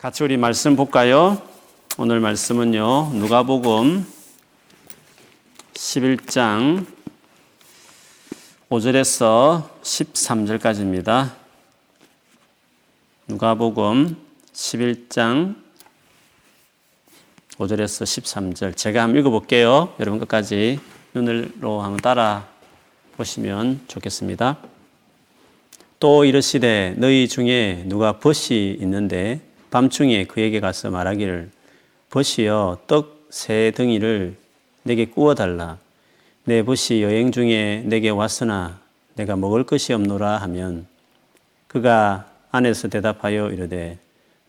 같이 우리 말씀 볼까요? 오늘 말씀은요. 누가복음 11장 5절에서 13절까지입니다. 누가복음 11장 5절에서 13절. 제가 한번 읽어볼게요. 여러분 끝까지 눈으로 한번 따라 보시면 좋겠습니다. 또 이르시되 너희 중에 누가 벗이 있는데 밤중에 그에게 가서 말하기를 벗이여 떡 세 덩이를 내게 구워 달라. 내 벗이 여행 중에 내게 왔으나 내가 먹을 것이 없노라 하면 그가 안에서 대답하여 이르되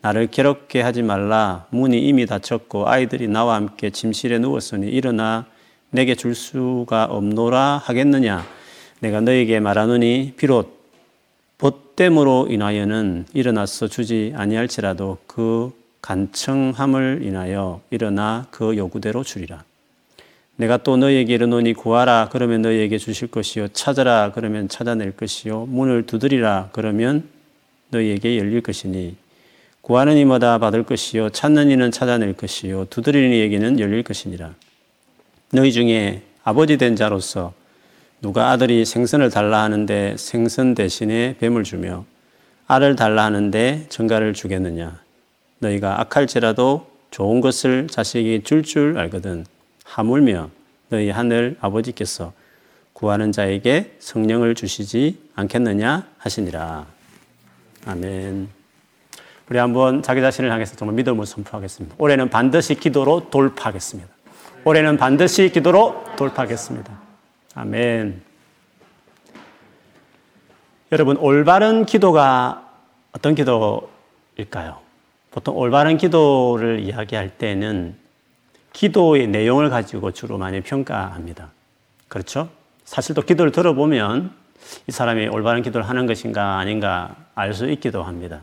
나를 괴롭게 하지 말라. 문이 이미 닫혔고 아이들이 나와 함께 침실에 누웠으니 일어나 내게 줄 수가 없노라 하겠느냐? 내가 너에게 말하노니 비록 벗됨으로 인하여는 일어나서 주지 아니할지라도 그 간청함을 인하여 일어나 그 요구대로 주리라. 내가 또 너희에게 이르노니 구하라. 그러면 너희에게 주실 것이요. 찾아라. 그러면 찾아낼 것이요. 문을 두드리라. 그러면 너희에게 열릴 것이니 구하는 이마다 받을 것이요. 찾는 이는 찾아낼 것이요. 두드리는 이에게는 열릴 것이니라. 너희 중에 아버지 된 자로서 누가 아들이 생선을 달라 하는데 생선 대신에 뱀을 주며 알을 달라 하는데 전가를 주겠느냐? 너희가 악할지라도 좋은 것을 자식이 줄줄 줄 알거든. 하물며 너희 하늘 아버지께서 구하는 자에게 성령을 주시지 않겠느냐 하시니라. 아멘. 우리 한번 자기 자신을 향해서 정말 믿음을 선포하겠습니다. 올해는 반드시 기도로 돌파하겠습니다. 올해는 반드시 기도로 돌파하겠습니다. 아멘. 여러분, 올바른 기도가 어떤 기도일까요? 보통 올바른 기도를 이야기할 때는 기도의 내용을 가지고 주로 많이 평가합니다. 그렇죠? 사실 또 기도를 들어보면 이 사람이 올바른 기도를 하는 것인가 아닌가 알 수 있기도 합니다.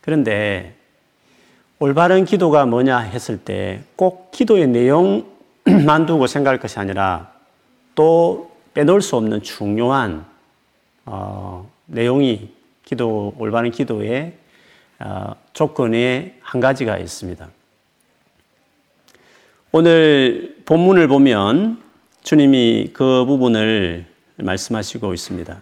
그런데 올바른 기도가 뭐냐 했을 때 꼭 기도의 내용만 두고 생각할 것이 아니라 또 빼놓을 수 없는 중요한 어, 내용이 기도 올바른 기도의 어, 조건에 한 가지가 있습니다. 오늘 본문을 보면 주님이 그 부분을 말씀하시고 있습니다.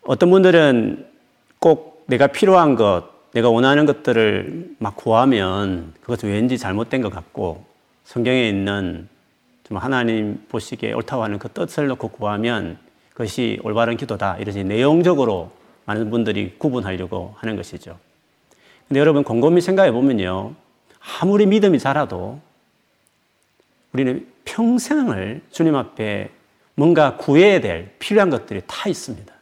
어떤 분들은 꼭 내가 필요한 것, 내가 원하는 것들을 막 구하면 그것은 왠지 잘못된 것 같고 성경에 있는 좀 하나님 보시기에 옳다고 하는 그 뜻을 놓고 구하면 그것이 올바른 기도다. 이러지 내용적으로 많은 분들이 구분하려고 하는 것이죠. 근데 여러분 곰곰이 생각해 보면요. 아무리 믿음이 자라도 우리는 평생을 주님 앞에 뭔가 구해야 될 필요한 것들이 다 있습니다.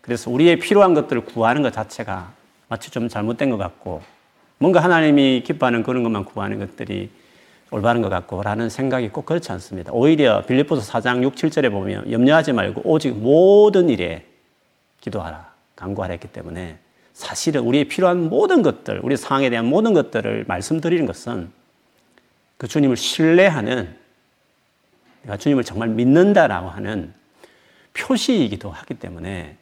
그래서 우리의 필요한 것들을 구하는 것 자체가 마치 좀 잘못된 것 같고 뭔가 하나님이 기뻐하는 그런 것만 구하는 것들이 올바른 것 같고 라는 생각이 꼭 그렇지 않습니다. 오히려 빌립보서 4장 6, 7절에 보면 염려하지 말고 오직 모든 일에 기도하라 강구하라 했기 때문에 사실은 우리의 필요한 모든 것들, 우리 상황에 대한 모든 것들을 말씀드리는 것은 그 주님을 신뢰하는 내가 주님을 정말 믿는다라고 하는 표시이기도 하기 때문에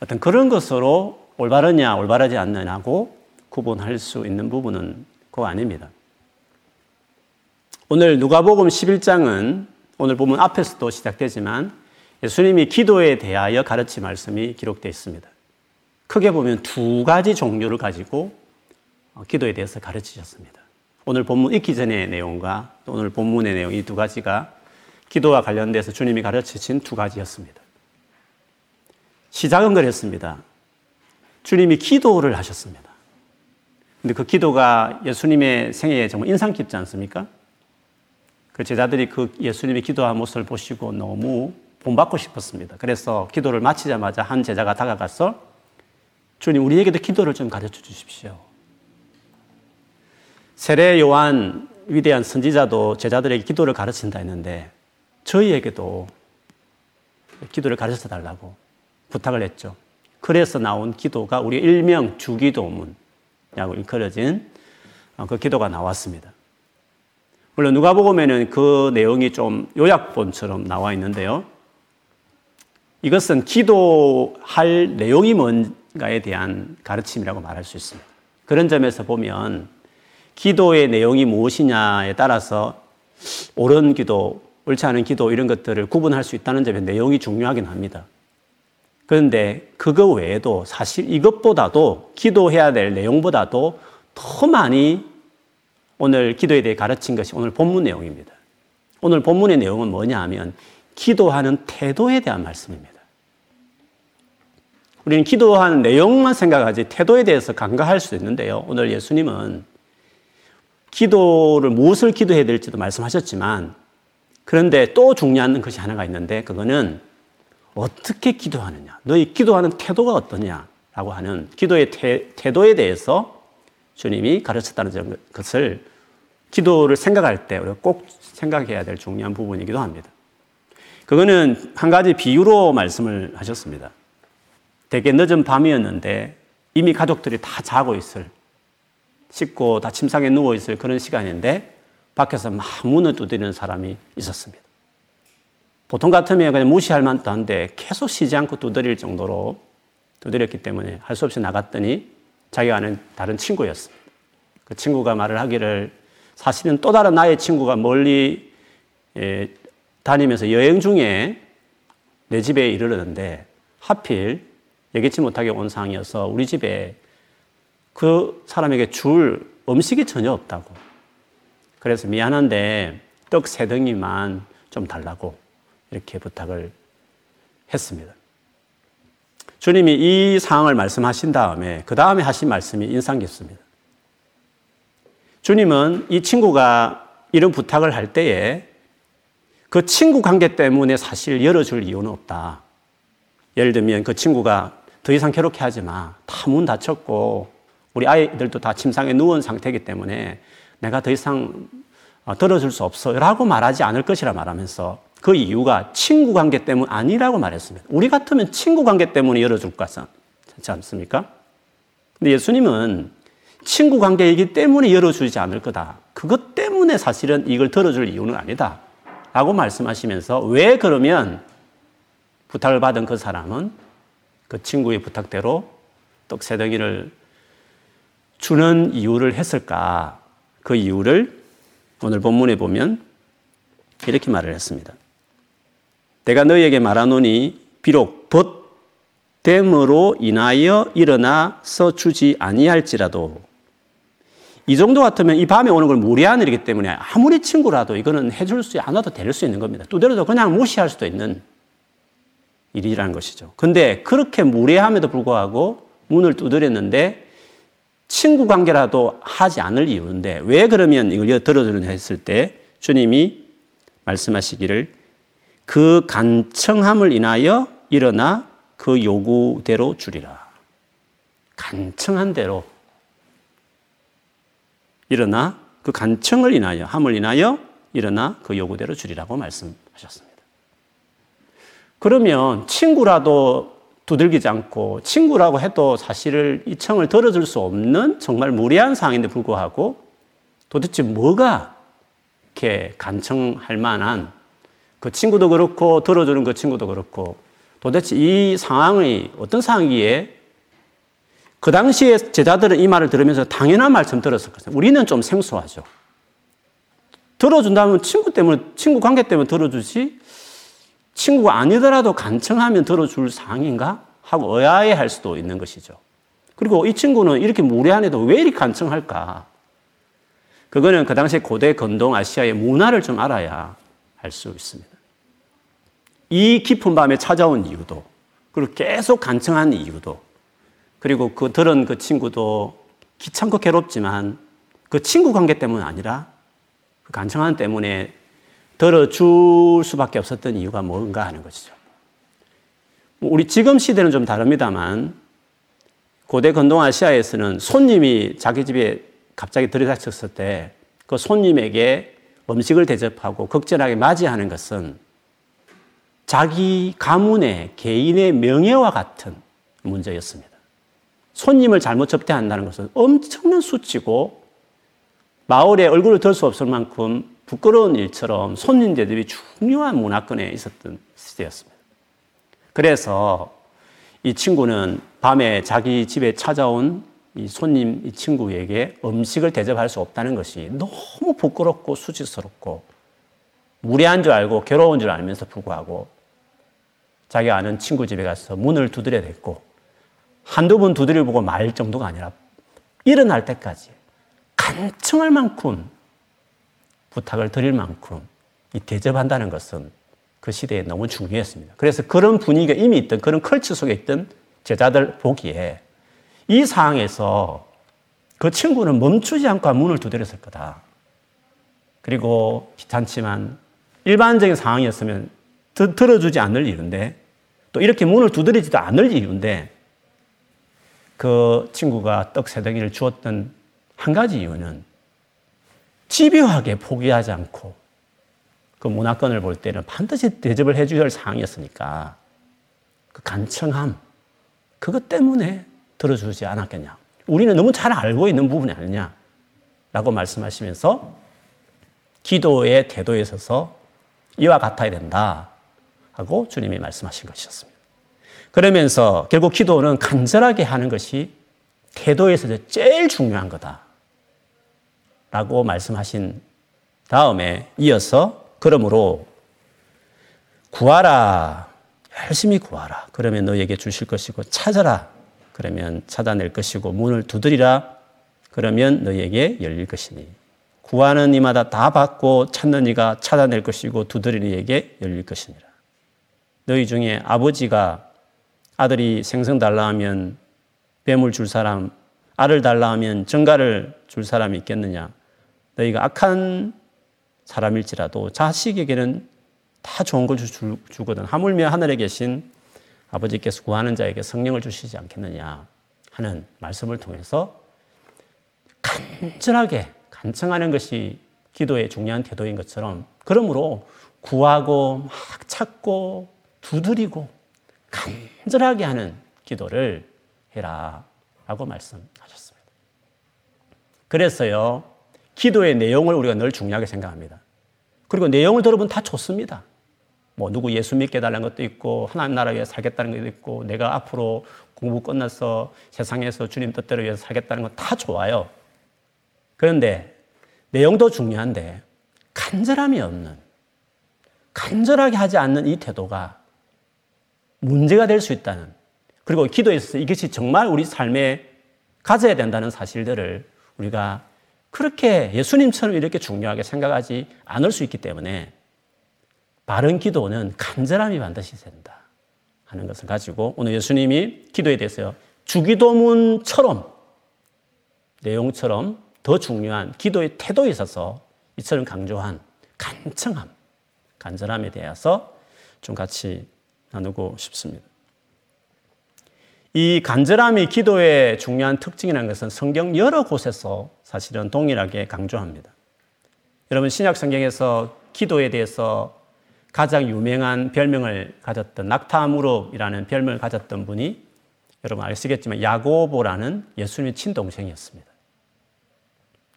어떤 그런 것으로 올바르냐 올바르지 않느냐고 구분할 수 있는 부분은 그거 아닙니다. 오늘 누가복음 11장은 오늘 보면 앞에서도 시작되지만 예수님이 기도에 대하여 가르친 말씀이 기록되어 있습니다. 크게 보면 두 가지 종류를 가지고 어, 기도에 대해서 가르치셨습니다. 오늘 본문 읽기 전의 내용과 오늘 본문의 내용 이 두 가지가 기도와 관련돼서 주님이 가르치신 두 가지였습니다. 시작은 그랬습니다. 주님이 기도를 하셨습니다. 근데 그 기도가 예수님의 생애에 정말 인상 깊지 않습니까? 그 제자들이 그 예수님의 기도한 모습을 보시고 너무 본받고 싶었습니다. 그래서 기도를 마치자마자 한 제자가 다가가서 주님, 우리에게도 기도를 좀 가르쳐 주십시오. 세례 요한 위대한 선지자도 제자들에게 기도를 가르친다 했는데 저희에게도 기도를 가르쳐 달라고 부탁을 했죠. 그래서 나온 기도가 우리 일명 주기도문이라고 일컬어진 그 기도가 나왔습니다. 물론 누가복음에는 그 내용이 좀 요약본처럼 나와 있는데요. 이것은 기도할 내용이 뭔, 무엇인가에 대한 가르침이라고 말할 수 있습니다. 그런 점에서 보면 기도의 내용이 무엇이냐에 따라서 옳은 기도, 옳지 않은 기도 이런 것들을 구분할 수 있다는 점에 내용이 중요하긴 합니다. 그런데 그거 외에도 사실 이것보다도 기도해야 될 내용보다도 더 많이 오늘 기도에 대해 가르친 것이 오늘 본문 내용입니다. 오늘 본문의 내용은 뭐냐 하면 기도하는 태도에 대한 말씀입니다. 우리는 기도하는 내용만 생각하지 태도에 대해서 간과할 수 있는데요. 오늘 예수님은 기도를 무엇을 기도해야 될지도 말씀하셨지만 그런데 또 중요한 것이 하나가 있는데 그거는 어떻게 기도하느냐. 너희 기도하는 태도가 어떠냐라고 하는 기도의 태, 태도에 대해서 주님이 가르쳤다는 것을 기도를 생각할 때 우리가 꼭 생각해야 될 중요한 부분이기도 합니다. 그거는 한 가지 비유로 말씀을 하셨습니다. 되게 늦은 밤이었는데 이미 가족들이 다 자고 있을, 씻고 다 침상에 누워 있을 그런 시간인데 밖에서 막 문을 두드리는 사람이 있었습니다. 보통 같으면 그냥 무시할 만도 한데 계속 쉬지 않고 두드릴 정도로 두드렸기 때문에 할 수 없이 나갔더니 자기가 아는 다른 친구였습니다. 그 친구가 말을 하기를 사실은 또 다른 나의 친구가 멀리 예, 다니면서 여행 중에 내 집에 이르렀는데 하필 예기치 못하게 온 상황이어서 우리 집에 그 사람에게 줄 음식이 전혀 없다고. 그래서 미안한데 떡 세 덩이만 좀 달라고 이렇게 부탁을 했습니다. 주님이 이 상황을 말씀하신 다음에 그 다음에 하신 말씀이 인상 깊습니다. 주님은 이 친구가 이런 부탁을 할 때에 그 친구 관계 때문에 사실 열어줄 이유는 없다. 예를 들면 그 친구가 더 이상 괴롭게 하지 마. 다 문 닫혔고 우리 아이들도 다 침상에 누운 상태이기 때문에 내가 더 이상 어, 들어줄 수 없어. 라고 말하지 않을 것이라 말하면서 그 이유가 친구 관계 때문 아니라고 말했습니다. 우리 같으면 친구 관계 때문에 열어줄 것 같지 않습니까? 근데 예수님은 친구 관계이기 때문에 열어주지 않을 거다. 그것 때문에 사실은 이걸 들어줄 이유는 아니다. 라고 말씀하시면서 왜 그러면 부탁을 받은 그 사람은 그 친구의 부탁대로 떡세 덩이를 주는 이유를 했을까? 그 이유를 오늘 본문에 보면 이렇게 말을 했습니다. 내가 너희에게 말하노니 비록 벗됨으로 인하여 일어나서 주지 아니할지라도 이 정도 같으면 이 밤에 오는 걸 무례한 일이기 때문에 아무리 친구라도 이거는 해줄 수 않아도 될 수 있는 겁니다. 두드려도 그냥 무시할 수도 있는 일이라는 것이죠. 근데 그렇게 무례함에도 불구하고 문을 두드렸는데 친구 관계라도 하지 않을 이유인데 왜 그러면 이걸 들어주느냐 했을 때 주님이 말씀하시기를 그 간청함을 인하여 일어나 그 요구대로 주리라. 간청한 대로 일어나 그 간청을 인하여 함을 인하여 일어나 그 요구대로 주리라고 말씀하셨습니다. 그러면 친구라도 두들기지 않고 친구라고 해도 사실을 이 청을 들어줄 수 없는 정말 무례한 상황인데 불구하고 도대체 뭐가 이렇게 간청할 만한 그 친구도 그렇고 들어주는 그 친구도 그렇고 도대체 이 상황이 어떤 상황이기에 그 당시에 제자들은 이 말을 들으면서 당연한 말씀 들었을 것같요 우리는 좀 생소하죠. 들어준다면 친구 때문에, 친구 관계 때문에 들어주지, 친구가 아니더라도 간청하면 들어줄 상황인가? 하고 의아해 할 수도 있는 것이죠. 그리고 이 친구는 이렇게 무례한에도 왜 이렇게 간청할까? 그거는 그 당시 고대 건동 아시아의 문화를 좀 알아야 알 수 있습니다. 이 깊은 밤에 찾아온 이유도, 그리고 계속 간청한 이유도, 그리고 그 들은 그 친구도 귀찮고 괴롭지만 그 친구 관계 때문 아니라 그 간청함 때문에 들어줄 수밖에 없었던 이유가 뭔가 하는 것이죠. 뭐 우리 지금 시대는 좀 다릅니다만 고대 건동 아시아에서는 손님이 자기 집에 갑자기 들이닥쳤을 때 그 손님에게 음식을 대접하고 극진하게 맞이하는 것은 자기 가문의 개인의 명예와 같은 문제였습니다. 손님을 잘못 접대한다는 것은 엄청난 수치고 마을에 얼굴을 들 수 없을 만큼 부끄러운 일처럼 손님 대접이 중요한 문화권에 있었던 시대였습니다. 그래서 이 친구는 밤에 자기 집에 찾아온 이 손님 이 친구에게 음식을 대접할 수 없다는 것이 너무 부끄럽고 수치스럽고 무례한 줄 알고 괴로운 줄 알면서 불구하고 자기 아는 친구 집에 가서 문을 두드려 댔고 한두 번 두드려 보고 말 정도가 아니라 일어날 때까지 간청할 만큼 부탁을 드릴 만큼 이 대접한다는 것은 그 시대에 너무 중요했습니다. 그래서 그런 분위기가 이미 있던 그런 컬처 속에 있던 제자들 보기에 이 상황에서 그 친구는 멈추지 않고 문을 두드렸을 거다. 그리고 귀찮지만 일반적인 상황이었으면 들어주지 않을 이유인데 또 이렇게 문을 두드리지도 않을 이유인데 그 친구가 떡 세 덩이를 주었던 한 가지 이유는 집요하게 포기하지 않고 그 문화권을 볼 때는 반드시 대접을 해줘야 할 상황이었으니까 그 간청함 그것 때문에 들어주지 않았겠냐. 우리는 너무 잘 알고 있는 부분이 아니냐. 라고 말씀하시면서 기도의 태도에 있어서 이와 같아야 된다. 하고 주님이 말씀하신 것이었습니다. 그러면서 결국 기도는 간절하게 하는 것이 태도에서 제일 중요한 거다. 라고 말씀하신 다음에 이어서 그러므로 구하라. 열심히 구하라. 그러면 너에게 주실 것이고 찾아라. 그러면 찾아낼 것이고 문을 두드리라. 그러면 너에게 열릴 것이니. 구하는 이마다 다 받고 찾는 이가 찾아낼 것이고 두드리는 이에게 열릴 것이니라. 너희 중에 아버지가 아들이 생선 달라 하면 뱀을 줄 사람, 알을 달라 하면 정가를 줄 사람이 있겠느냐? 너희가 악한 사람일지라도 자식에게는 다 좋은 걸 주, 주거든. 하물며 하늘에 계신 아버지께서 구하는 자에게 성령을 주시지 않겠느냐 하는 말씀을 통해서 간절하게 간청하는 것이 기도의 중요한 태도인 것처럼 그러므로 구하고 막 찾고 두드리고 간절하게 하는 기도를 해라 라고 말씀하셨습니다. 그래서요, 기도의 내용을 우리가 늘 중요하게 생각합니다. 그리고 내용을 들어보면 다 좋습니다. 뭐 누구 예수 믿게 해달라는 것도 있고 하나님 나라 위해 살겠다는 것도 있고 내가 앞으로 공부 끝나서 세상에서 주님 뜻대로 위해서 살겠다는 건 다 좋아요. 그런데 내용도 중요한데 간절함이 없는 간절하게 하지 않는 이 태도가 문제가 될 수 있다는 그리고 기도에서 이것이 정말 우리 삶에 가져야 된다는 사실들을 우리가 그렇게 예수님처럼 이렇게 중요하게 생각하지 않을 수 있기 때문에 바른 기도는 간절함이 반드시 된다 하는 것을 가지고 오늘 예수님이 기도에 대해서 주기도문처럼 내용처럼 더 중요한 기도의 태도에 있어서 이처럼 강조한 간청함, 간절함에 대해서 좀 같이 나누고 싶습니다. 이 간절함이 기도의 중요한 특징이라는 것은 성경 여러 곳에서 사실은 동일하게 강조합니다. 여러분 신약 성경에서 기도에 대해서 가장 유명한 별명을 가졌던 낙타무릎이라는 별명을 가졌던 분이 여러분 아시겠지만 야고보라는 예수님의 친동생이었습니다.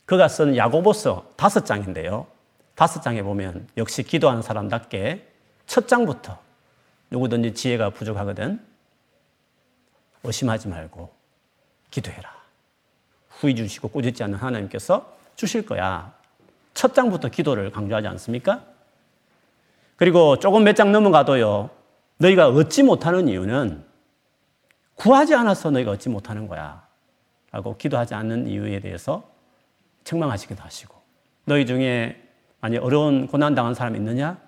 그가 쓴 야고보서 다섯 장인데요. 다섯 장에 보면 역시 기도하는 사람답게 첫 장부터 누구든지 지혜가 부족하거든 의심하지 말고 기도해라. 후이 주시고 꾸짖지 않는 하나님께서 주실 거야. 첫 장부터 기도를 강조하지 않습니까? 그리고 조금 몇 장 넘어가도요. 너희가 얻지 못하는 이유는 구하지 않아서 너희가 얻지 못하는 거야. 라고 기도하지 않는 이유에 대해서 책망하시기도 하시고 너희 중에 만약 어려운 고난 당한 사람 있느냐?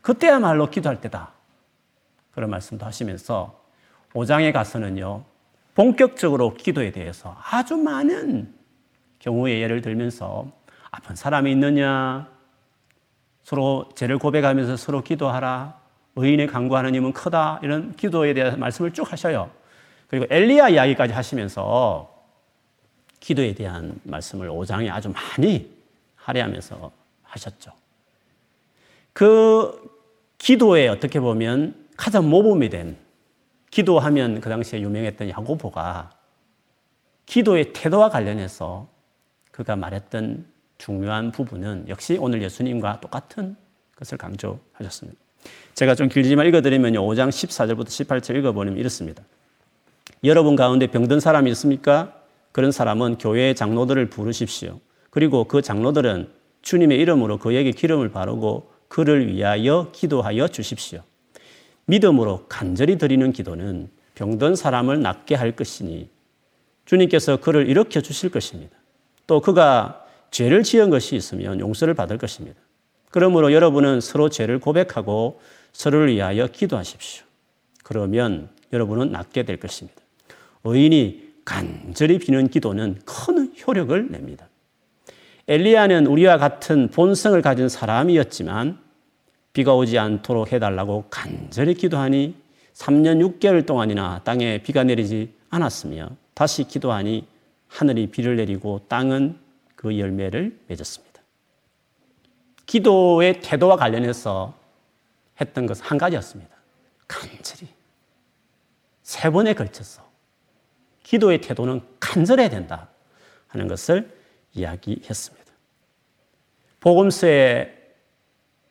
그때야말로 기도할 때다. 그런 말씀도 하시면서 5장에 가서는요, 본격적으로 기도에 대해서 아주 많은 경우의 예를 들면서 아픈 사람이 있느냐, 서로 죄를 고백하면서 서로 기도하라, 의인의 강구하는 힘은 크다, 이런 기도에 대한 말씀을 쭉 하셔요. 그리고 엘리야 이야기까지 하시면서 기도에 대한 말씀을 5장에 아주 많이 할애하면서 하셨죠. 그 기도에 어떻게 보면 가장 모범이 된 기도하면 그 당시에 유명했던 야고보가 기도의 태도와 관련해서 그가 말했던 중요한 부분은 역시 오늘 예수님과 똑같은 것을 강조하셨습니다. 제가 좀 길지만 읽어드리면 5장 14절부터 18절 읽어보면 이렇습니다. 여러분 가운데 병든 사람이 있습니까? 그런 사람은 교회 장로들을 부르십시오. 그리고 그 장로들은 주님의 이름으로 그에게 기름을 바르고 그를 위하여 기도하여 주십시오. 믿음으로 간절히 드리는 기도는 병든 사람을 낫게 할 것이니 주님께서 그를 일으켜 주실 것입니다. 또 그가 죄를 지은 것이 있으면 용서를 받을 것입니다. 그러므로 여러분은 서로 죄를 고백하고 서로를 위하여 기도하십시오. 그러면 여러분은 낫게 될 것입니다. 의인이 간절히 비는 기도는 큰 효력을 냅니다. 엘리야는 우리와 같은 본성을 가진 사람이었지만 비가 오지 않도록 해달라고 간절히 기도하니 3년 6개월 동안이나 땅에 비가 내리지 않았으며 다시 기도하니 하늘이 비를 내리고 땅은 그 열매를 맺었습니다. 기도의 태도와 관련해서 했던 것은 한 가지였습니다. 간절히. 세 번에 걸쳐서 기도의 태도는 간절해야 된다 하는 것을 이야기했습니다. 복음서에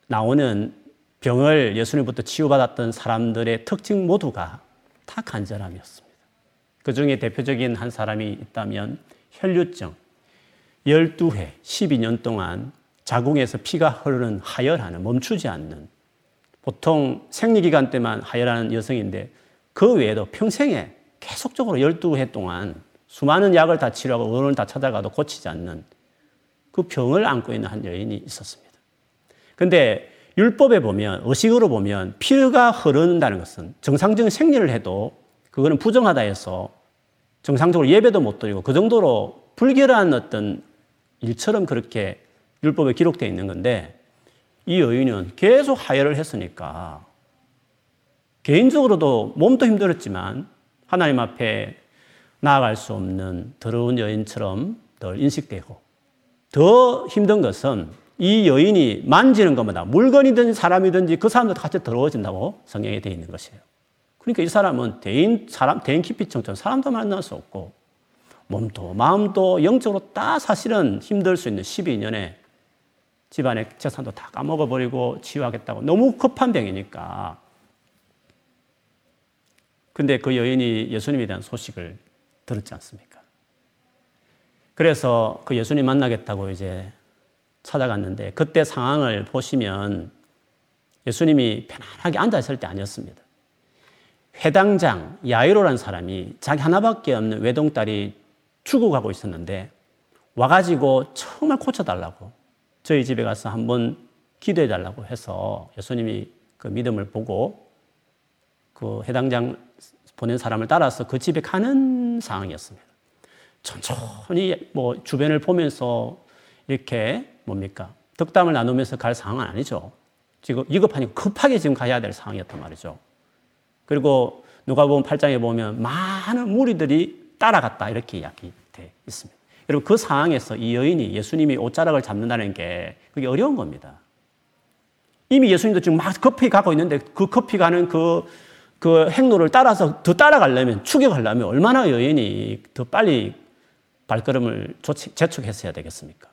나오는 병을 예수님부터 치유받았던 사람들의 특징 모두가 다 간절함이었습니다. 그 중에 대표적인 한 사람이 있다면 혈류증, 12회, 12년 동안 자궁에서 피가 흐르는 하혈하는 멈추지 않는 보통 생리기간 때만 하혈하는 여성인데 그 외에도 평생에 계속적으로 12회 동안 수많은 약을 다 치료하고 의원을 다 찾아가도 고치지 않는 그 병을 안고 있는 한 여인이 있었습니다. 근데 율법에 보면, 의식으로 보면 피가 흐른다는 것은 정상적인 생리를 해도 그거는 부정하다 해서 정상적으로 예배도 못 드리고 그 정도로 불결한 어떤 일처럼 그렇게 율법에 기록되어 있는 건데 이 여인은 계속 하혈을 했으니까 개인적으로도 몸도 힘들었지만 하나님 앞에 나아갈 수 없는 더러운 여인처럼 늘 인식되고 더 힘든 것은 이 여인이 만지는 것마다 물건이든 사람이든지 그 사람도 같이 더러워진다고 성경에 되어 있는 것이에요. 그러니까 이 사람은 대인, 사람, 대인 기피증처럼 사람도 만날 수 없고 몸도 마음도 영적으로 다 사실은 힘들 수 있는 12년에 집안의 재산도 다 까먹어버리고 치유하겠다고 너무 급한 병이니까. 근데 그 여인이 예수님에 대한 소식을 들었지 않습니까? 그래서 그 예수님 만나겠다고 이제 찾아갔는데 그때 상황을 보시면 예수님이 편안하게 앉아 있을 때 아니었습니다. 회당장 야이로란 사람이 자기 하나밖에 없는 외동딸이 죽어가고 있었는데 와가지고 정말 고쳐달라고 저희 집에 가서 한번 기도해 달라고 해서 예수님이 그 믿음을 보고 그 해당장 보낸 사람을 따라서 그 집에 가는 상황이었습니다. 천천히 뭐 주변을 보면서 이렇게 뭡니까? 덕담을 나누면서 갈 상황은 아니죠. 지금 위급하니까 급하게 지금 가야 될 상황이었단 말이죠. 그리고 누가 보면 8장에 보면 많은 무리들이 따라갔다 이렇게 이야기 돼 있습니다. 여러분 그 상황에서 이 여인이 예수님이 옷자락을 잡는다는 게 그게 어려운 겁니다. 이미 예수님도 지금 막 급히 가고 있는데 그 급히 가는 그, 그 행로를 따라서 더 따라가려면 추격하려면 얼마나 여인이 더 빨리 발걸음을 재촉했어야 되겠습니까?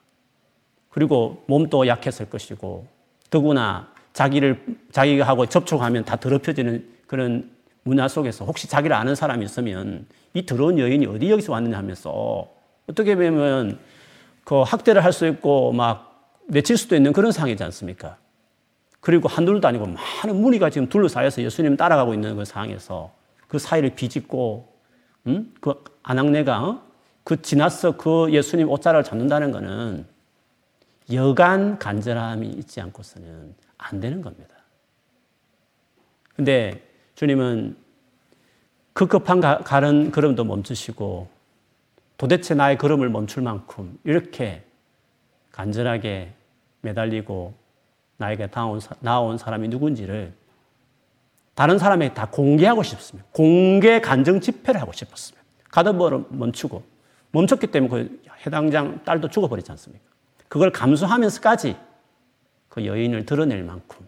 그리고 몸도 약했을 것이고 더구나 자기를 자기가 하고 접촉하면 다 더럽혀지는 그런 문화 속에서 혹시 자기를 아는 사람이 있으면 이 더러운 여인이 어디 여기서 왔느냐 하면서 어떻게 보면 그 학대를 할 수 있고 막 내칠 수도 있는 그런 상황이지 않습니까? 그리고 한둘도 아니고 많은 무리가 지금 둘러싸여서 예수님 따라가고 있는 그 상황에서 그 사이를 비집고 음? 그 아낙네가 어? 그 지나서 그 예수님 옷자락을 잡는다는 것은 여간 간절함이 있지 않고서는 안 되는 겁니다. 근데 주님은 급급한 가 는 걸음도 멈추시고 도대체 나의 걸음을 멈출 만큼 이렇게 간절하게 매달리고 나에게 나온, 나온 사람이 누군지를 다른 사람에게 다 공개하고 싶습니다. 공개 간증 집회를 하고 싶었습니다. 가다버릇 멈추고 멈췄기 때문에 그 해당장 딸도 죽어버리지 않습니까? 그걸 감수하면서까지 그 여인을 드러낼 만큼.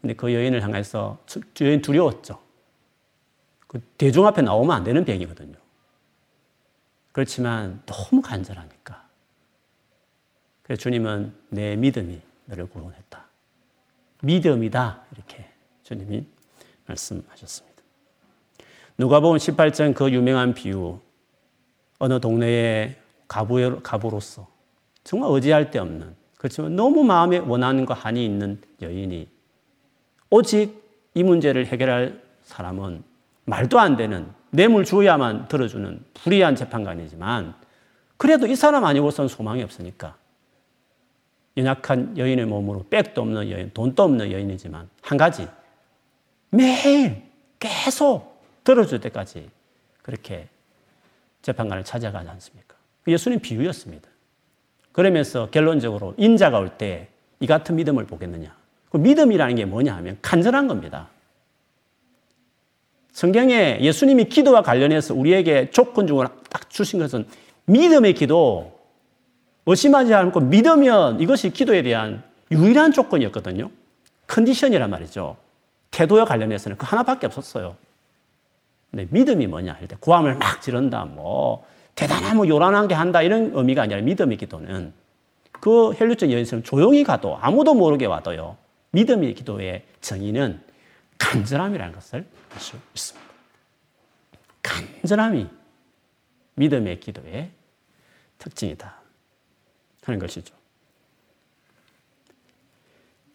근데 그 여인을 향해서 여인 두려웠죠. 그 대중 앞에 나오면 안 되는 병이거든요. 그렇지만 너무 간절하니까. 그래서 주님은 내 믿음이 너를 구원했다. 믿음이다. 이렇게 주님이 말씀하셨습니다. 누가복음 18장 그 유명한 비유 어느 동네의 가부, 가부로서 정말 의지할 데 없는 그렇지만 너무 마음에 원하는 거 한이 있는 여인이 오직 이 문제를 해결할 사람은 말도 안 되는 뇌물 주어야만 들어주는 불의한 재판관이지만 그래도 이 사람 아니고선 소망이 없으니까 연약한 여인의 몸으로 백도 없는 여인, 돈도 없는 여인이지만 한 가지 매일 계속 들어줄 때까지 그렇게 재판관을 찾아가지 않습니까? 예수님 비유였습니다. 그러면서 결론적으로 인자가 올 때 이 같은 믿음을 보겠느냐. 그 믿음이라는 게 뭐냐 하면 간절한 겁니다. 성경에 예수님이 기도와 관련해서 우리에게 조건적으로 딱 주신 것은 믿음의 기도, 의심하지 않고 믿으면 이것이 기도에 대한 유일한 조건이었거든요. 컨디션이란 말이죠. 태도와 관련해서는 그 하나밖에 없었어요. 근데 믿음이 뭐냐 할때 구함을 막 지른다, 뭐 대단한 뭐 요란한 게 한다 이런 의미가 아니라 믿음의 기도는 그 헬류전 여인처럼 조용히 가도 아무도 모르게 와도요. 믿음의 기도의 정의는 간절함이라는 것을 알 수 있습니다. 간절함이 믿음의 기도의 특징이다 하는 것이죠.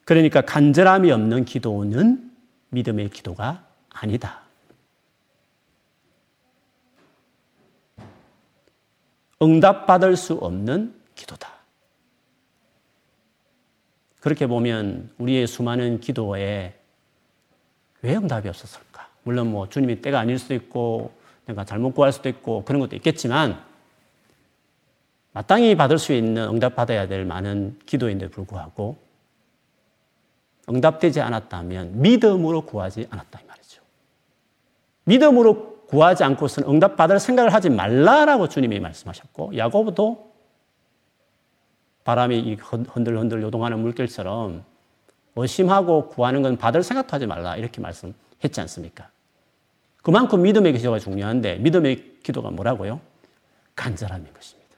그러니까 간절함이 없는 기도는 믿음의 기도가 아니다. 응답받을 수 없는 기도다. 그렇게 보면 우리의 수많은 기도에 왜 응답이 없었을까? 물론 뭐 주님이 때가 아닐 수도 있고 내가 잘못 구할 수도 있고 그런 것도 있겠지만 마땅히 받을 수 있는 응답받아야 될 많은 기도인데 불구하고 응답되지 않았다면 믿음으로 구하지 않았다 이 말이죠. 믿음으로 구하지 않고서는 응답받을 생각을 하지 말라라고 주님이 말씀하셨고 야고보도 바람이 흔들흔들 요동하는 물결처럼 의심하고 구하는 건 받을 생각도 하지 말라 이렇게 말씀했지 않습니까? 그만큼 믿음의 기도가 중요한데 믿음의 기도가 뭐라고요? 간절함인 것입니다.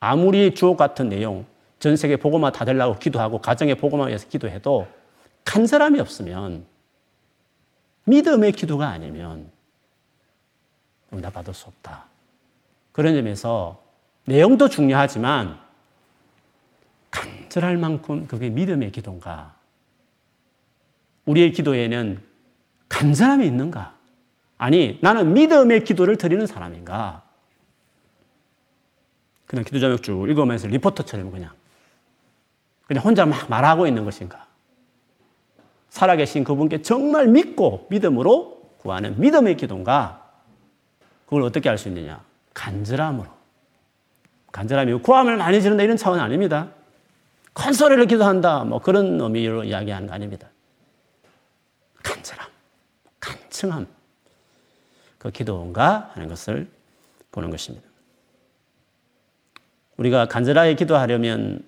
아무리 주옥 같은 내용, 전 세계 복음화 다 되려고 기도하고 가정의 복음화 위해서 기도해도 간절함이 없으면 믿음의 기도가 아니면 응답받을 수 없다. 그런 점에서 내용도 중요하지만 간절할 만큼 그게 믿음의 기도인가? 우리의 기도에는 간절함이 있는가? 아니, 나는 믿음의 기도를 드리는 사람인가? 그냥 기도 자격 쭉 읽으면서 리포터처럼 그냥, 그냥 혼자 막 말하고 있는 것인가? 살아계신 그분께 정말 믿고 믿음으로 구하는 믿음의 기도인가? 그걸 어떻게 알 수 있느냐? 간절함으로. 간절함이 구함을 많이 지른다 이런 차원 아닙니다. 큰 소리를 기도한다. 뭐 그런 의미로 이야기하는 거 아닙니다. 간절함, 간청함. 그 기도인가 하는 것을 보는 것입니다. 우리가 간절하게 기도하려면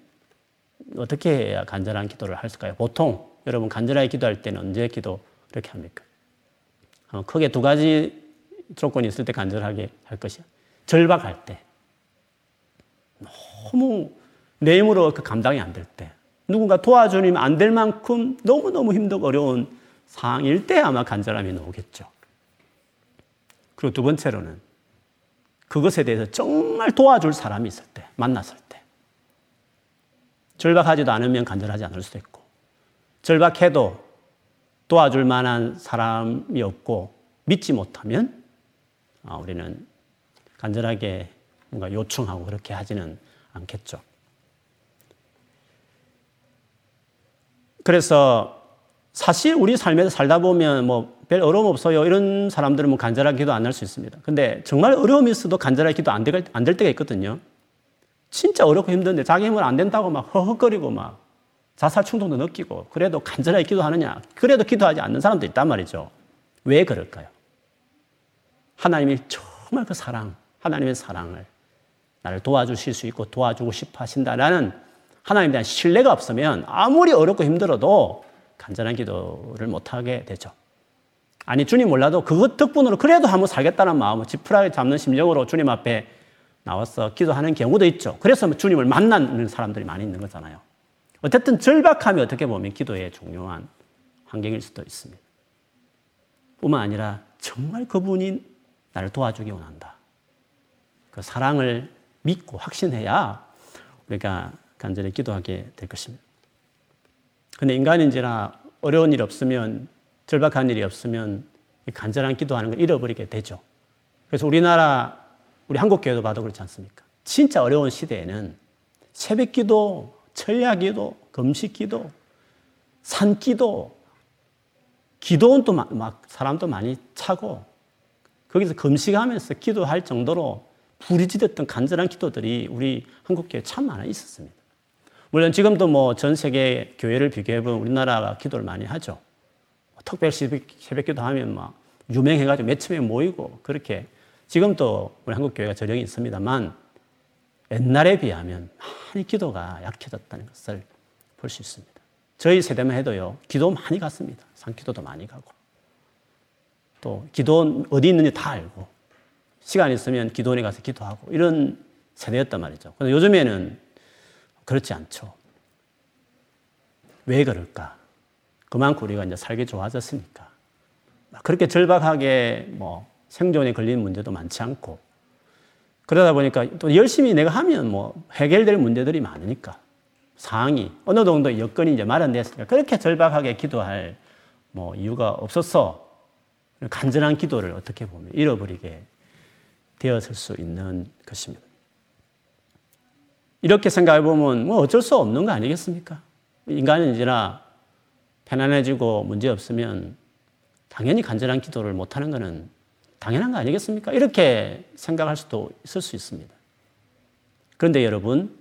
어떻게 해야 간절한 기도를 할까요? 보통 여러분 간절하게 기도할 때는 언제 기도 이렇게 합니까? 어, 크게 두 가지 조건이 있을 때 간절하게 할 것이야. 절박할 때. 너무 내 힘으로 그 감당이 안 될 때. 누군가 도와주면 안 될 만큼 너무너무 힘들고 어려운 상황일 때 아마 간절함이 나오겠죠. 그리고 두 번째로는 그것에 대해서 정말 도와줄 사람이 있을 때, 만났을 때. 절박하지도 않으면 간절하지 않을 수도 있고, 절박해도 도와줄 만한 사람이 없고 믿지 못하면 아, 우리는 간절하게 뭔가 요청하고 그렇게 하지는 않겠죠. 그래서 사실 우리 삶에서 살다 보면 뭐 별 어려움 없어요. 이런 사람들은 뭐 간절하게 기도 안 할 수 있습니다. 근데 정말 어려움이 있어도 간절하게 기도 안 될, 안 될 때가 있거든요. 진짜 어렵고 힘든데 자기 힘으로 안 된다고 막 허헉거리고 막 자살 충동도 느끼고 그래도 간절하게 기도하느냐. 그래도 기도하지 않는 사람도 있단 말이죠. 왜 그럴까요? 하나님이 정말 그 사랑, 하나님의 사랑을 나를 도와주실 수 있고 도와주고 싶어 하신다라는 하나님에 대한 신뢰가 없으면 아무리 어렵고 힘들어도 간절한 기도를 못하게 되죠. 아니, 주님 몰라도 그것 덕분으로 그래도 한번 살겠다는 마음을 지푸라기 잡는 심정으로 주님 앞에 나와서 기도하는 경우도 있죠. 그래서 주님을 만나는 사람들이 많이 있는 거잖아요. 어쨌든 절박함이 어떻게 보면 기도의 중요한 환경일 수도 있습니다. 뿐만 아니라 정말 그분이 나를 도와주기 원한다. 그 사랑을 믿고 확신해야 우리가 간절히 기도하게 될 것입니다. 근데 인간인지라 어려운 일 없으면 절박한 일이 없으면 간절한 기도하는 걸 잃어버리게 되죠. 그래서 우리나라 우리 한국 교회도 봐도 그렇지 않습니까? 진짜 어려운 시대에는 새벽 기도, 철야 기도, 금식 기도, 산 기도, 기도원 또막 사람도 많이 차고 거기서 금식하면서 기도할 정도로 부리지렸던 간절한 기도들이 우리 한국교회 참 많아 있었습니다. 물론 지금도 뭐 전 세계 교회를 비교해보면 우리나라가 기도를 많이 하죠. 특별 새벽, 새벽 기도하면 막 유명해가지고 몇천 명 모이고 그렇게 지금도 우리 한국 교회가 저력이 있습니다만 옛날에 비하면 많이 기도가 약해졌다는 것을 볼 수 있습니다. 저희 세대만 해도요, 기도 많이 갔습니다. 산기도도 많이 가고. 또 기도 어디 있는지 다 알고 시간 있으면 기도원에 가서 기도하고 이런 세대였단 말이죠. 근데 요즘에는 그렇지 않죠. 왜 그럴까? 그만큼 우리가 이제 살기 좋아졌으니까. 그렇게 절박하게 뭐 생존에 걸리는 문제도 많지 않고 그러다 보니까 또 열심히 내가 하면 뭐 해결될 문제들이 많으니까 상황이 어느 정도 여건이 이제 마련됐으니까 그렇게 절박하게 기도할 뭐 이유가 없어서 간절한 기도를 어떻게 보면 잃어버리게 되었을 수 있는 것입니다. 이렇게 생각해 보면 뭐 어쩔 수 없는 거 아니겠습니까? 인간인지나 편안해지고 문제 없으면 당연히 간절한 기도를 못 하는 것은 당연한 거 아니겠습니까? 이렇게 생각할 수도 있을 수 있습니다. 그런데 여러분,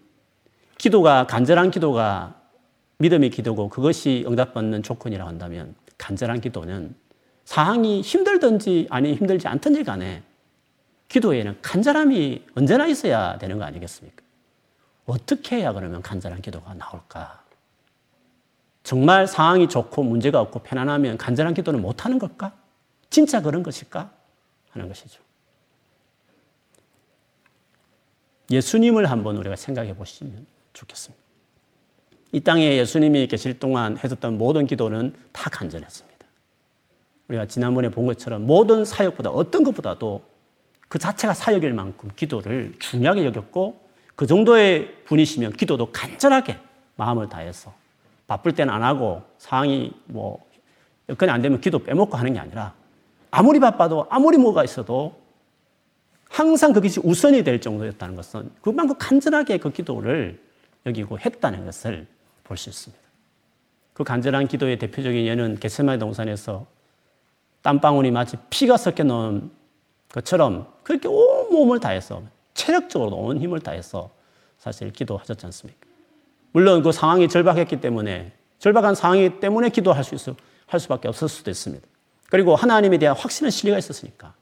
기도가 간절한 기도가 믿음의 기도고 그것이 응답받는 조건이라고 한다면 간절한 기도는 상황이 힘들든지 아니 힘들지 않든지 간에 기도에는 간절함이 언제나 있어야 되는 거 아니겠습니까? 어떻게 해야 그러면 간절한 기도가 나올까? 정말 상황이 좋고 문제가 없고 편안하면 간절한 기도는 못하는 걸까? 진짜 그런 것일까? 하는 것이죠. 예수님을 한번 우리가 생각해 보시면 좋겠습니다. 이 땅에 예수님이 계실 동안 해줬던 모든 기도는 다 간절했습니다. 우리가 지난번에 본 것처럼 모든 사역보다 어떤 것보다도 그 자체가 사역일 만큼 기도를 중요하게 여겼고 그 정도의 분이시면 기도도 간절하게 마음을 다해서 바쁠 때는 안 하고 상황이 뭐 여건이 안 되면 기도 빼먹고 하는 게 아니라 아무리 바빠도 아무리 뭐가 있어도 항상 그것이 우선이 될 정도였다는 것은 그만큼 간절하게 그 기도를 여기고 했다는 것을 볼 수 있습니다. 그 간절한 기도의 대표적인 예는 겟세마네 동산에서 땀방울이 마치 피가 섞여 놓은 것처럼 그렇게 온 몸을 다해서 체력적으로 온 힘을 다해서 사실 기도하셨지 않습니까? 물론 그 상황이 절박했기 때문에 절박한 상황이 때문에 기도할 수 있어 할 수밖에 없을 수도 있습니다. 그리고 하나님에 대한 확신은 신뢰가 있었으니까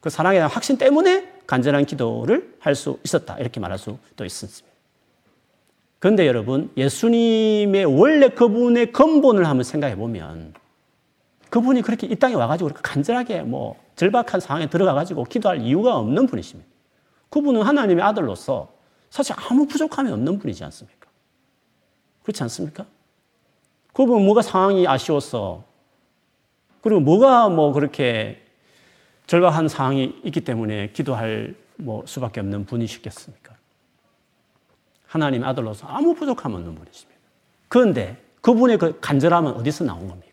그 사랑에 대한 확신 때문에 간절한 기도를 할 수 있었다 이렇게 말할 수도 있습니다. 그런데 여러분 예수님의 원래 그분의 근본을 한번 생각해 보면 그분이 그렇게 이 땅에 와가지고 간절하게 뭐 절박한 상황에 들어가가지고 기도할 이유가 없는 분이십니다. 그분은 하나님의 아들로서 사실 아무 부족함이 없는 분이지 않습니까? 그렇지 않습니까? 그분 뭐가 상황이 아쉬웠어. 그리고 뭐가 뭐 그렇게 절박한 상황이 있기 때문에 기도할 뭐 수밖에 없는 분이시겠습니까? 하나님 아들로서 아무 부족함 없는 분이십니다. 그런데 그분의 그 간절함은 어디서 나온 겁니까?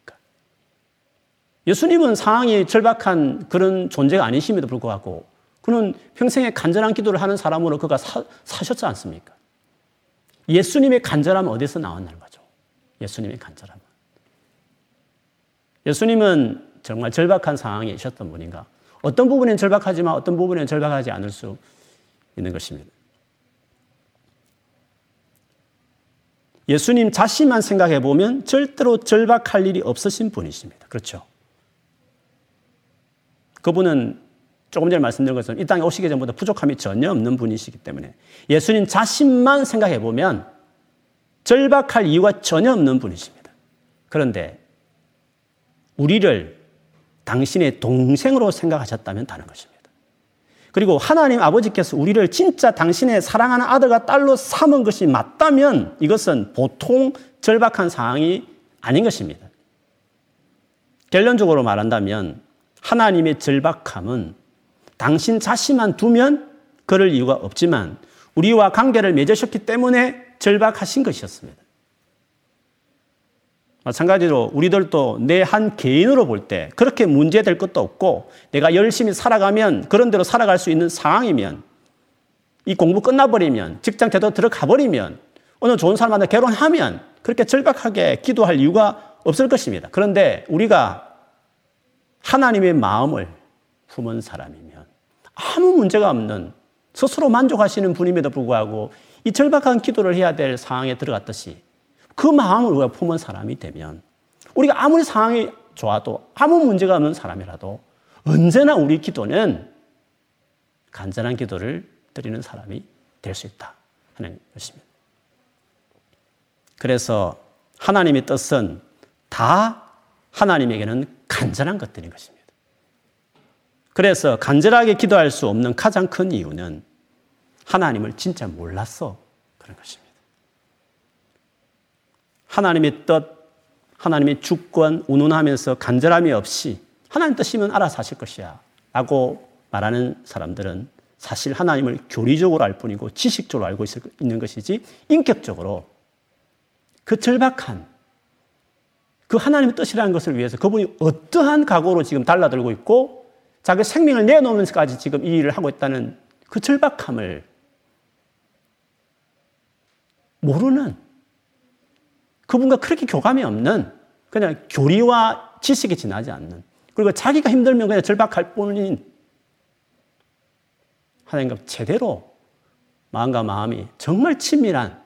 예수님은 상황이 절박한 그런 존재가 아니심에도 불구하고 그는 평생에 간절한 기도를 하는 사람으로 그가 사, 사셨지 않습니까? 예수님의 간절함은 어디서 나왔는 거죠? 예수님의 간절함은. 예수님은 정말 절박한 상황에 있었던 분인가? 어떤 부분은 절박하지만 어떤 부분은 절박하지 않을 수 있는 것입니다. 예수님 자신만 생각해 보면 절대로 절박할 일이 없으신 분이십니다. 그렇죠? 그분은 조금 전에 말씀드린 것처럼 이 땅에 오시기 전보다 부족함이 전혀 없는 분이시기 때문에 예수님 자신만 생각해 보면 절박할 이유가 전혀 없는 분이십니다. 그런데 우리를 당신의 동생으로 생각하셨다면 다른 것입니다. 그리고 하나님 아버지께서 우리를 진짜 당신의 사랑하는 아들과 딸로 삼은 것이 맞다면 이것은 보통 절박한 상황이 아닌 것입니다. 결론적으로 말한다면 하나님의 절박함은 당신 자신만 두면 그럴 이유가 없지만 우리와 관계를 맺으셨기 때문에 절박하신 것이었습니다. 마찬가지로 우리들도 내 한 개인으로 볼 때 그렇게 문제될 것도 없고 내가 열심히 살아가면 그런 대로 살아갈 수 있는 상황이면 이 공부 끝나버리면 직장 제대로 들어가 버리면 어느 좋은 사람한테 결혼하면 그렇게 절박하게 기도할 이유가 없을 것입니다. 그런데 우리가 하나님의 마음을 품은 사람이면 아무 문제가 없는 스스로 만족하시는 분임에도 불구하고 이 절박한 기도를 해야 될 상황에 들어갔듯이 그 마음을 우리가 품은 사람이 되면 우리가 아무리 상황이 좋아도 아무 문제가 없는 사람이라도 언제나 우리 기도는 간절한 기도를 드리는 사람이 될 수 있다 하는 것입니다. 그래서 하나님의 뜻은 다 하나님에게는 간절한 것들인 것입니다. 그래서 간절하게 기도할 수 없는 가장 큰 이유는 하나님을 진짜 몰랐어 그런 것입니다. 하나님의 뜻, 하나님의 주권 운운하면서 간절함이 없이 하나님 뜻이면 알아서 하실 것이야 라고 말하는 사람들은 사실 하나님을 교리적으로 알 뿐이고 지식적으로 알고 있는 것이지 인격적으로 그 절박한 그 하나님의 뜻이라는 것을 위해서 그분이 어떠한 각오로 지금 달라들고 있고 자기 생명을 내놓으면서까지 지금 이 일을 하고 있다는 그 절박함을 모르는 그분과 그렇게 교감이 없는 그냥 교리와 지식이 지나지 않는 그리고 자기가 힘들면 그냥 절박할 뿐인 하나님과 제대로 마음과 마음이 정말 친밀한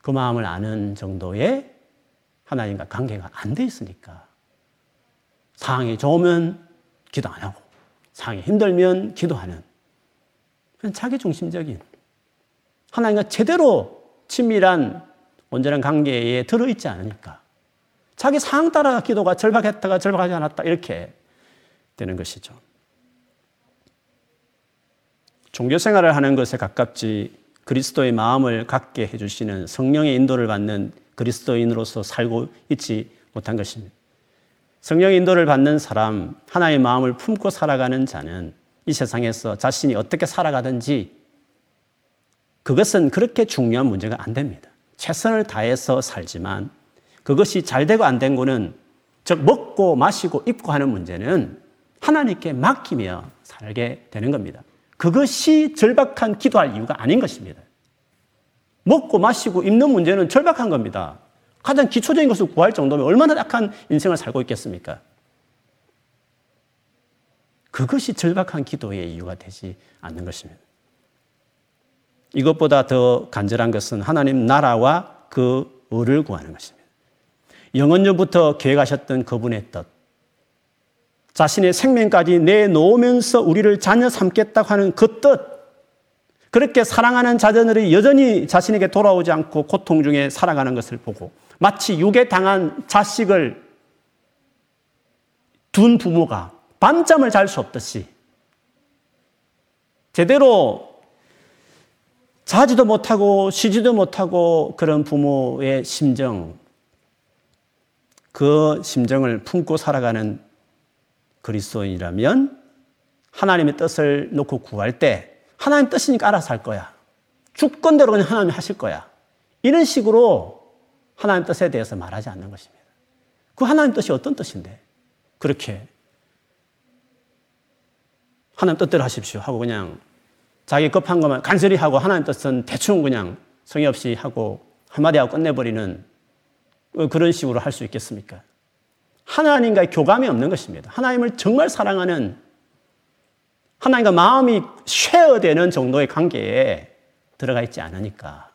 그 마음을 아는 정도의 하나님과 관계가 안 돼 있으니까 상황이 좋으면 기도 안 하고 상황이 힘들면 기도하는 그냥 자기 중심적인 하나님과 제대로 친밀한 온전한 관계에 들어있지 않으니까 자기 상황 따라 기도가 절박했다가 절박하지 않았다 이렇게 되는 것이죠. 종교 생활을 하는 것에 가깝지 그리스도의 마음을 갖게 해주시는 성령의 인도를 받는 그리스도인으로서 살고 있지 못한 것입니다. 성령의 인도를 받는 사람, 하나의 마음을 품고 살아가는 자는 이 세상에서 자신이 어떻게 살아가든지 그것은 그렇게 중요한 문제가 안 됩니다. 최선을 다해서 살지만 그것이 잘 되고 안 된 거는 즉 먹고 마시고 입고 하는 문제는 하나님께 맡기며 살게 되는 겁니다. 그것이 절박한 기도할 이유가 아닌 것입니다. 먹고 마시고 입는 문제는 절박한 겁니다. 가장 기초적인 것을 구할 정도면 얼마나 약한 인생을 살고 있겠습니까? 그것이 절박한 기도의 이유가 되지 않는 것입니다. 이것보다 더 간절한 것은 하나님 나라와 그 의를 구하는 것입니다. 영원전부터 계획하셨던 그분의 뜻, 자신의 생명까지 내놓으면서 우리를 자녀 삼겠다고 하는 그 뜻, 그렇게 사랑하는 자녀들이 여전히 자신에게 돌아오지 않고 고통 중에 살아가는 것을 보고 마치 육에 당한 자식을 둔 부모가 밤잠을 잘 수 없듯이 제대로 자지도 못하고 쉬지도 못하고 그런 부모의 심정, 그 심정을 품고 살아가는 그리스도인이라면 하나님의 뜻을 놓고 구할 때 하나님 뜻이니까 알아서 할 거야. 주권대로 그냥 하나님 하실 거야. 이런 식으로 하나님 뜻에 대해서 말하지 않는 것입니다. 그 하나님 뜻이 어떤 뜻인데 그렇게 하나님 뜻대로 하십시오 하고 그냥 자기 급한 것만 간절히 하고 하나님 뜻은 대충 그냥 성의 없이 하고 한마디 하고 끝내버리는 그런 식으로 할 수 있겠습니까? 하나님과의 교감이 없는 것입니다. 하나님을 정말 사랑하는 하나님과 마음이 쉐어되는 정도의 관계에 들어가 있지 않으니까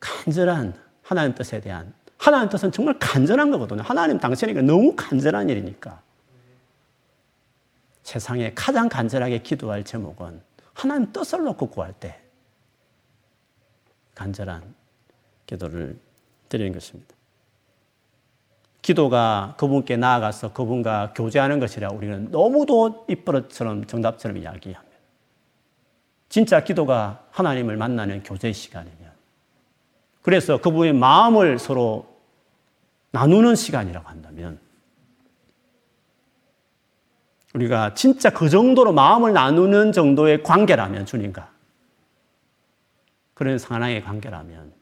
간절한 하나님 뜻에 대한 하나님 뜻은 정말 간절한 거거든요. 하나님 당신에게 너무 간절한 일이니까. 세상에 가장 간절하게 기도할 제목은 하나님 뜻을 놓고 구할 때 간절한 기도를 드리는 것입니다. 기도가 그분께 나아가서 그분과 교제하는 것이라 우리는 너무도 입버릇처럼 정답처럼 이야기합니다. 진짜 기도가 하나님을 만나는 교제 시간이면 그래서 그분의 마음을 서로 나누는 시간이라고 한다면 우리가 진짜 그 정도로 마음을 나누는 정도의 관계라면 주님과 그런 상황의 관계라면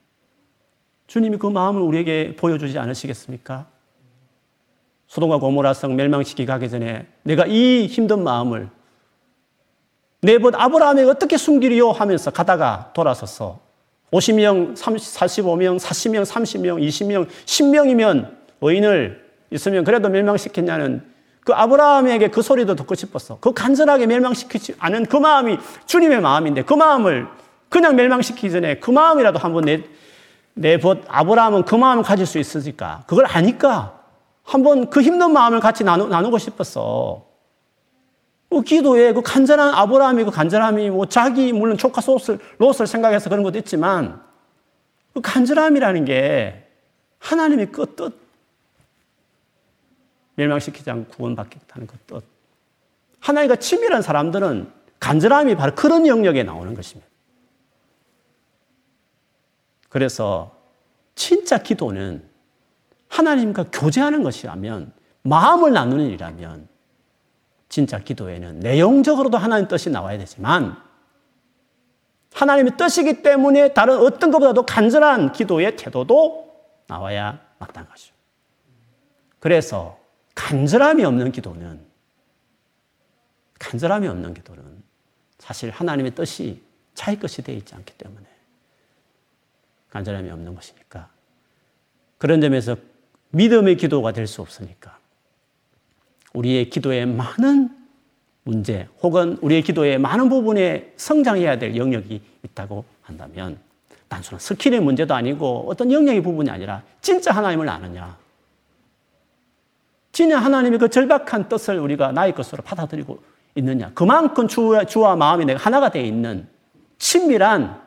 주님이 그 마음을 우리에게 보여주지 않으시겠습니까? 소동과 고모라성 멸망시키 가기 전에 내가 이 힘든 마음을 내벗 아브라함에게 어떻게 숨기리요 하면서 가다가 돌아서서 50명, 30, 45명, 40명, 30명, 20명, 10명이면 의인을 있으면 그래도 멸망시켰냐는 그 아브라함에게 그 소리도 듣고 싶었어. 그 간절하게 멸망시키지 않은 그 마음이 주님의 마음인데 그 마음을 그냥 멸망시키기 전에 그 마음이라도 한번 내, 내 벗, 아브라함은 그 마음을 가질 수 있으니까 그걸 아니까 한번 그 힘든 마음을 같이 나누, 나누고 싶었어. 그 기도에 그 간절한 아브라함이 그 간절함이 뭐 자기 물론 조카 롯을, 롯을 생각해서 그런 것도 있지만 그 간절함이라는 게 하나님의 그 뜻, 멸망시키지 않고 구원받겠다는 그 뜻. 하나님과 친밀한 사람들은 간절함이 바로 그런 영역에 나오는 것입니다. 그래서 진짜 기도는 하나님과 교제하는 것이라면 마음을 나누는 일이라면 진짜 기도에는 내용적으로도 하나님 뜻이 나와야 되지만 하나님의 뜻이기 때문에 다른 어떤 것보다도 간절한 기도의 태도도 나와야 마땅한 것이죠. 그래서 간절함이 없는 기도는 간절함이 없는 기도는 사실 하나님의 뜻이 자기 것이 되어 있지 않기 때문에 간절함이 없는 것이니까 그런 점에서 믿음의 기도가 될 수 없으니까 우리의 기도에 많은 문제 혹은 우리의 기도의 많은 부분에 성장해야 될 영역이 있다고 한다면 단순한 스킬의 문제도 아니고 어떤 영역의 부분이 아니라 진짜 하나님을 아느냐. 진짜 하나님의 그 절박한 뜻을 우리가 나의 것으로 받아들이고 있느냐. 그만큼 주와, 주와 마음이 내가 하나가 되어 있는 친밀한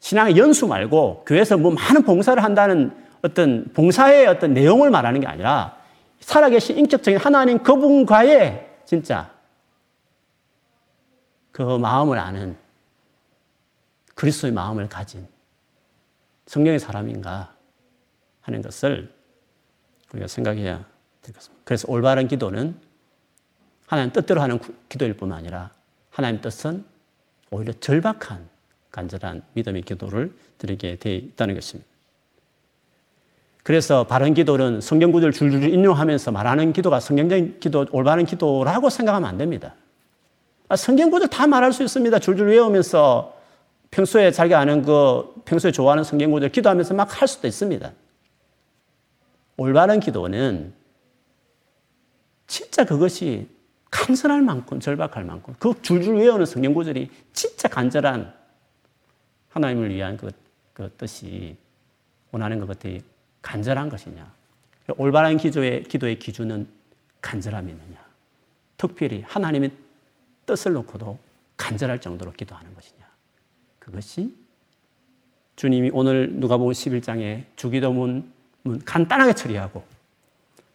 신앙의 연수 말고 교회에서 뭐 많은 봉사를 한다는 어떤 봉사의 어떤 내용을 말하는 게 아니라 살아계신 인격적인 하나님 그분과의 진짜 그 마음을 아는 그리스도의 마음을 가진 성령의 사람인가 하는 것을 우리가 생각해야 되겠습니다. 그래서 올바른 기도는 하나님 뜻대로 하는 기도일 뿐만 아니라 하나님 뜻은 오히려 절박한 간절한 믿음의 기도를 드리게 되어 있다는 것입니다. 그래서 바른 기도는 성경 구절을 줄줄 인용하면서 말하는 기도가 성경적인 기도, 올바른 기도라고 생각하면 안 됩니다. 아, 성경 구절 다 말할 수 있습니다. 줄줄 외우면서 평소에 자기가 아는 그, 평소에 좋아하는 성경 구절 기도하면서 막 할 수도 있습니다. 올바른 기도는 진짜 그것이 간절할 만큼, 절박할 만큼, 그 줄줄 외우는 성경 구절이 진짜 간절한 하나님을 위한 그, 그 뜻이 원하는 것 같아 간절한 것이냐? 올바른 기도의, 기도의 기준은 간절함이 있느냐? 특별히 하나님의 뜻을 놓고도 간절할 정도로 기도하는 것이냐? 그것이 주님이 오늘 누가복음 11장에 주기도문 간단하게 처리하고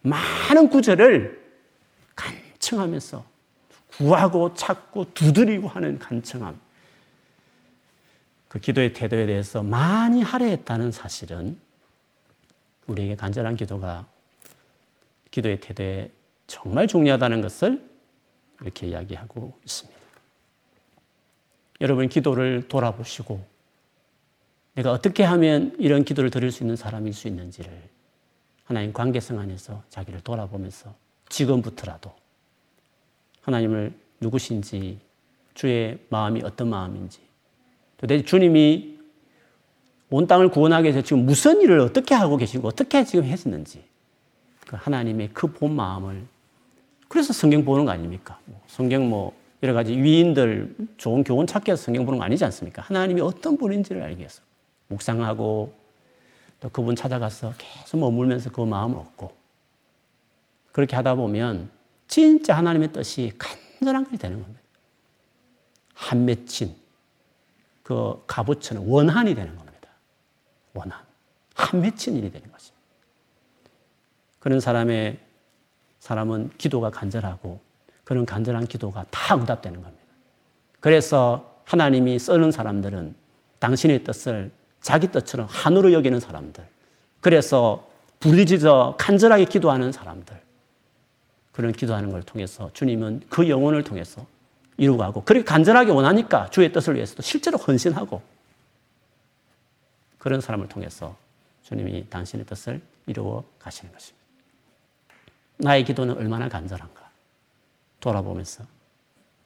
많은 구절을 간청하면서 구하고 찾고 두드리고 하는 간청함. 그 기도의 태도에 대해서 많이 할애했다는 사실은 우리에게 간절한 기도가 기도의 태도에 정말 중요하다는 것을 이렇게 이야기하고 있습니다. 여러분 기도를 돌아보시고 내가 어떻게 하면 이런 기도를 드릴 수 있는 사람일 수 있는지를 하나님 관계성 안에서 자기를 돌아보면서 지금부터라도 하나님을 누구신지 주의 마음이 어떤 마음인지 도대체 주님이 온 땅을 구원하기 위해서 지금 무슨 일을 어떻게 하고 계시고 어떻게 지금 했었는지 그 하나님의 그 본 마음을 그래서 성경 보는 거 아닙니까? 뭐 성경 뭐 여러 가지 위인들 좋은 교훈 찾기 위해서 성경 보는 거 아니지 않습니까? 하나님이 어떤 분인지를 알기 위해서 묵상하고 또 그분 찾아가서 계속 머물면서 그 마음을 얻고 그렇게 하다 보면 진짜 하나님의 뜻이 간절한 것이 되는 겁니다. 한 맺힌 그 값어치는 원한이 되는 겁니다. 원한. 한 맺힌 일이 되는 것입니다. 그런 사람의 사람은 기도가 간절하고 그런 간절한 기도가 다 응답되는 겁니다. 그래서 하나님이 쓰는 사람들은 당신의 뜻을 자기 뜻처럼 한으로 여기는 사람들. 그래서 부르짖어 간절하게 기도하는 사람들. 그런 기도하는 걸 통해서 주님은 그 영혼을 통해서 이루가고 그렇게 간절하게 원하니까 주의 뜻을 위해서도 실제로 헌신하고 그런 사람을 통해서 주님이 당신의 뜻을 이루어 가시는 것입니다. 나의 기도는 얼마나 간절한가 돌아보면서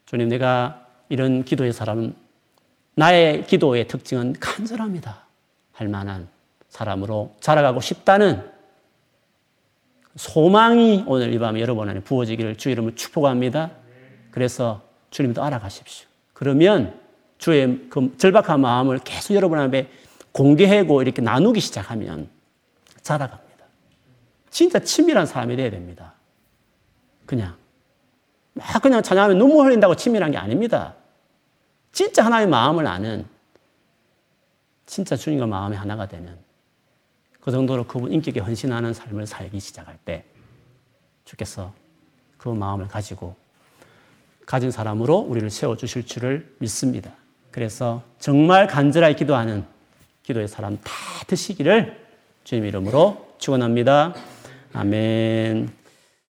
주님 내가 이런 기도의 사람은 나의 기도의 특징은 간절합니다. 할 만한 사람으로 자라가고 싶다는 소망이 오늘 이 밤에 여러분 안에 부어지기를 주 이름으로 축복합니다. 그래서 주님도 알아가십시오. 그러면 주의 그 절박한 마음을 계속 여러분 앞에 공개하고 이렇게 나누기 시작하면 자라갑니다. 진짜 친밀한 사람이 돼야 됩니다. 그냥. 막 그냥 찬양하면 눈물 흘린다고 친밀한 게 아닙니다. 진짜 하나의 마음을 아는 진짜 주님과 마음이 하나가 되는 그 정도로 그분 인격에 헌신하는 삶을 살기 시작할 때 주께서 그 마음을 가지고 가진 사람으로 우리를 세워주실 줄을 믿습니다. 그래서 정말 간절하게 기도하는 기도의 사람 다 드시기를 주님 이름으로 축원합니다. 아멘.